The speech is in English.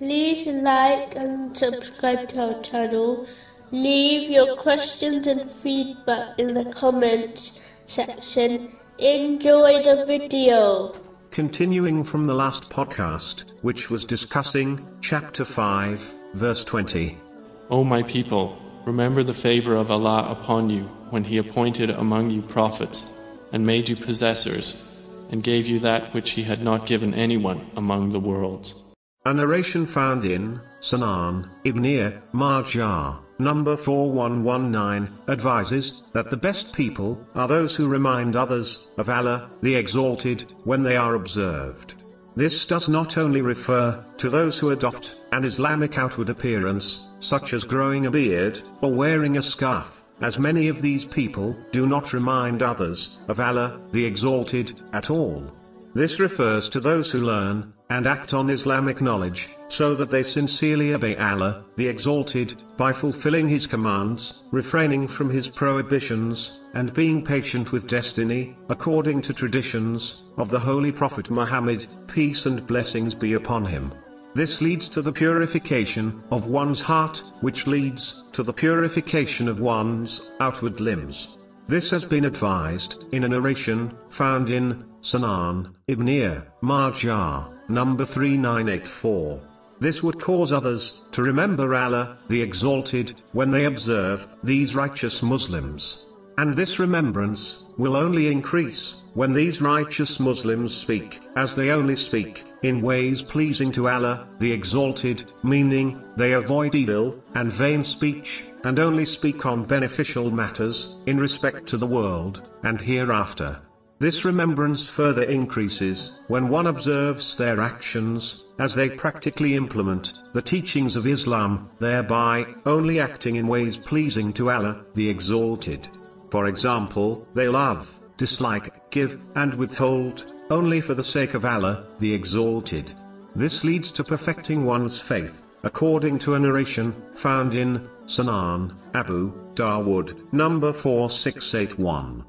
like and subscribe to our channel. Leave your questions and feedback in the comments section. Enjoy the video. Continuing from the last podcast, which was discussing chapter 5, verse 20. O my people, remember the favor of Allah upon you when He appointed among you prophets, and made you possessors, and gave you that which He had not given anyone among the worlds. A narration found in Sunan Ibn Majah, number 4119, advises that the best people are those who remind others of Allah, the Exalted, when they are observed. This does not only refer to those who adopt an Islamic outward appearance, such as growing a beard or wearing a scarf, as many of these people do not remind others of Allah, the Exalted, at all. This refers to those who learn and act on Islamic knowledge, so that they sincerely obey Allah, the Exalted, by fulfilling His commands, refraining from His prohibitions, and being patient with destiny, according to traditions of the Holy Prophet Muhammad, peace and blessings be upon him. This leads to the purification of one's heart, which leads to the purification of one's outward limbs. This has been advised in a narration found in Sunan Ibn Majah, number 3984. This would cause others to remember Allah, the Exalted, when they observe these righteous Muslims. And this remembrance will only increase when these righteous Muslims speak, as they only speak, in ways pleasing to Allah, the Exalted, meaning, they avoid evil and vain speech, and only speak on beneficial matters, in respect to the world, and hereafter. This remembrance further increases when one observes their actions, as they practically implement the teachings of Islam, thereby only acting in ways pleasing to Allah, the Exalted. For example, they love, dislike, give, and withhold, only for the sake of Allah, the Exalted. This leads to perfecting one's faith, according to a narration found in Sunan Abu Dawood, number 4681.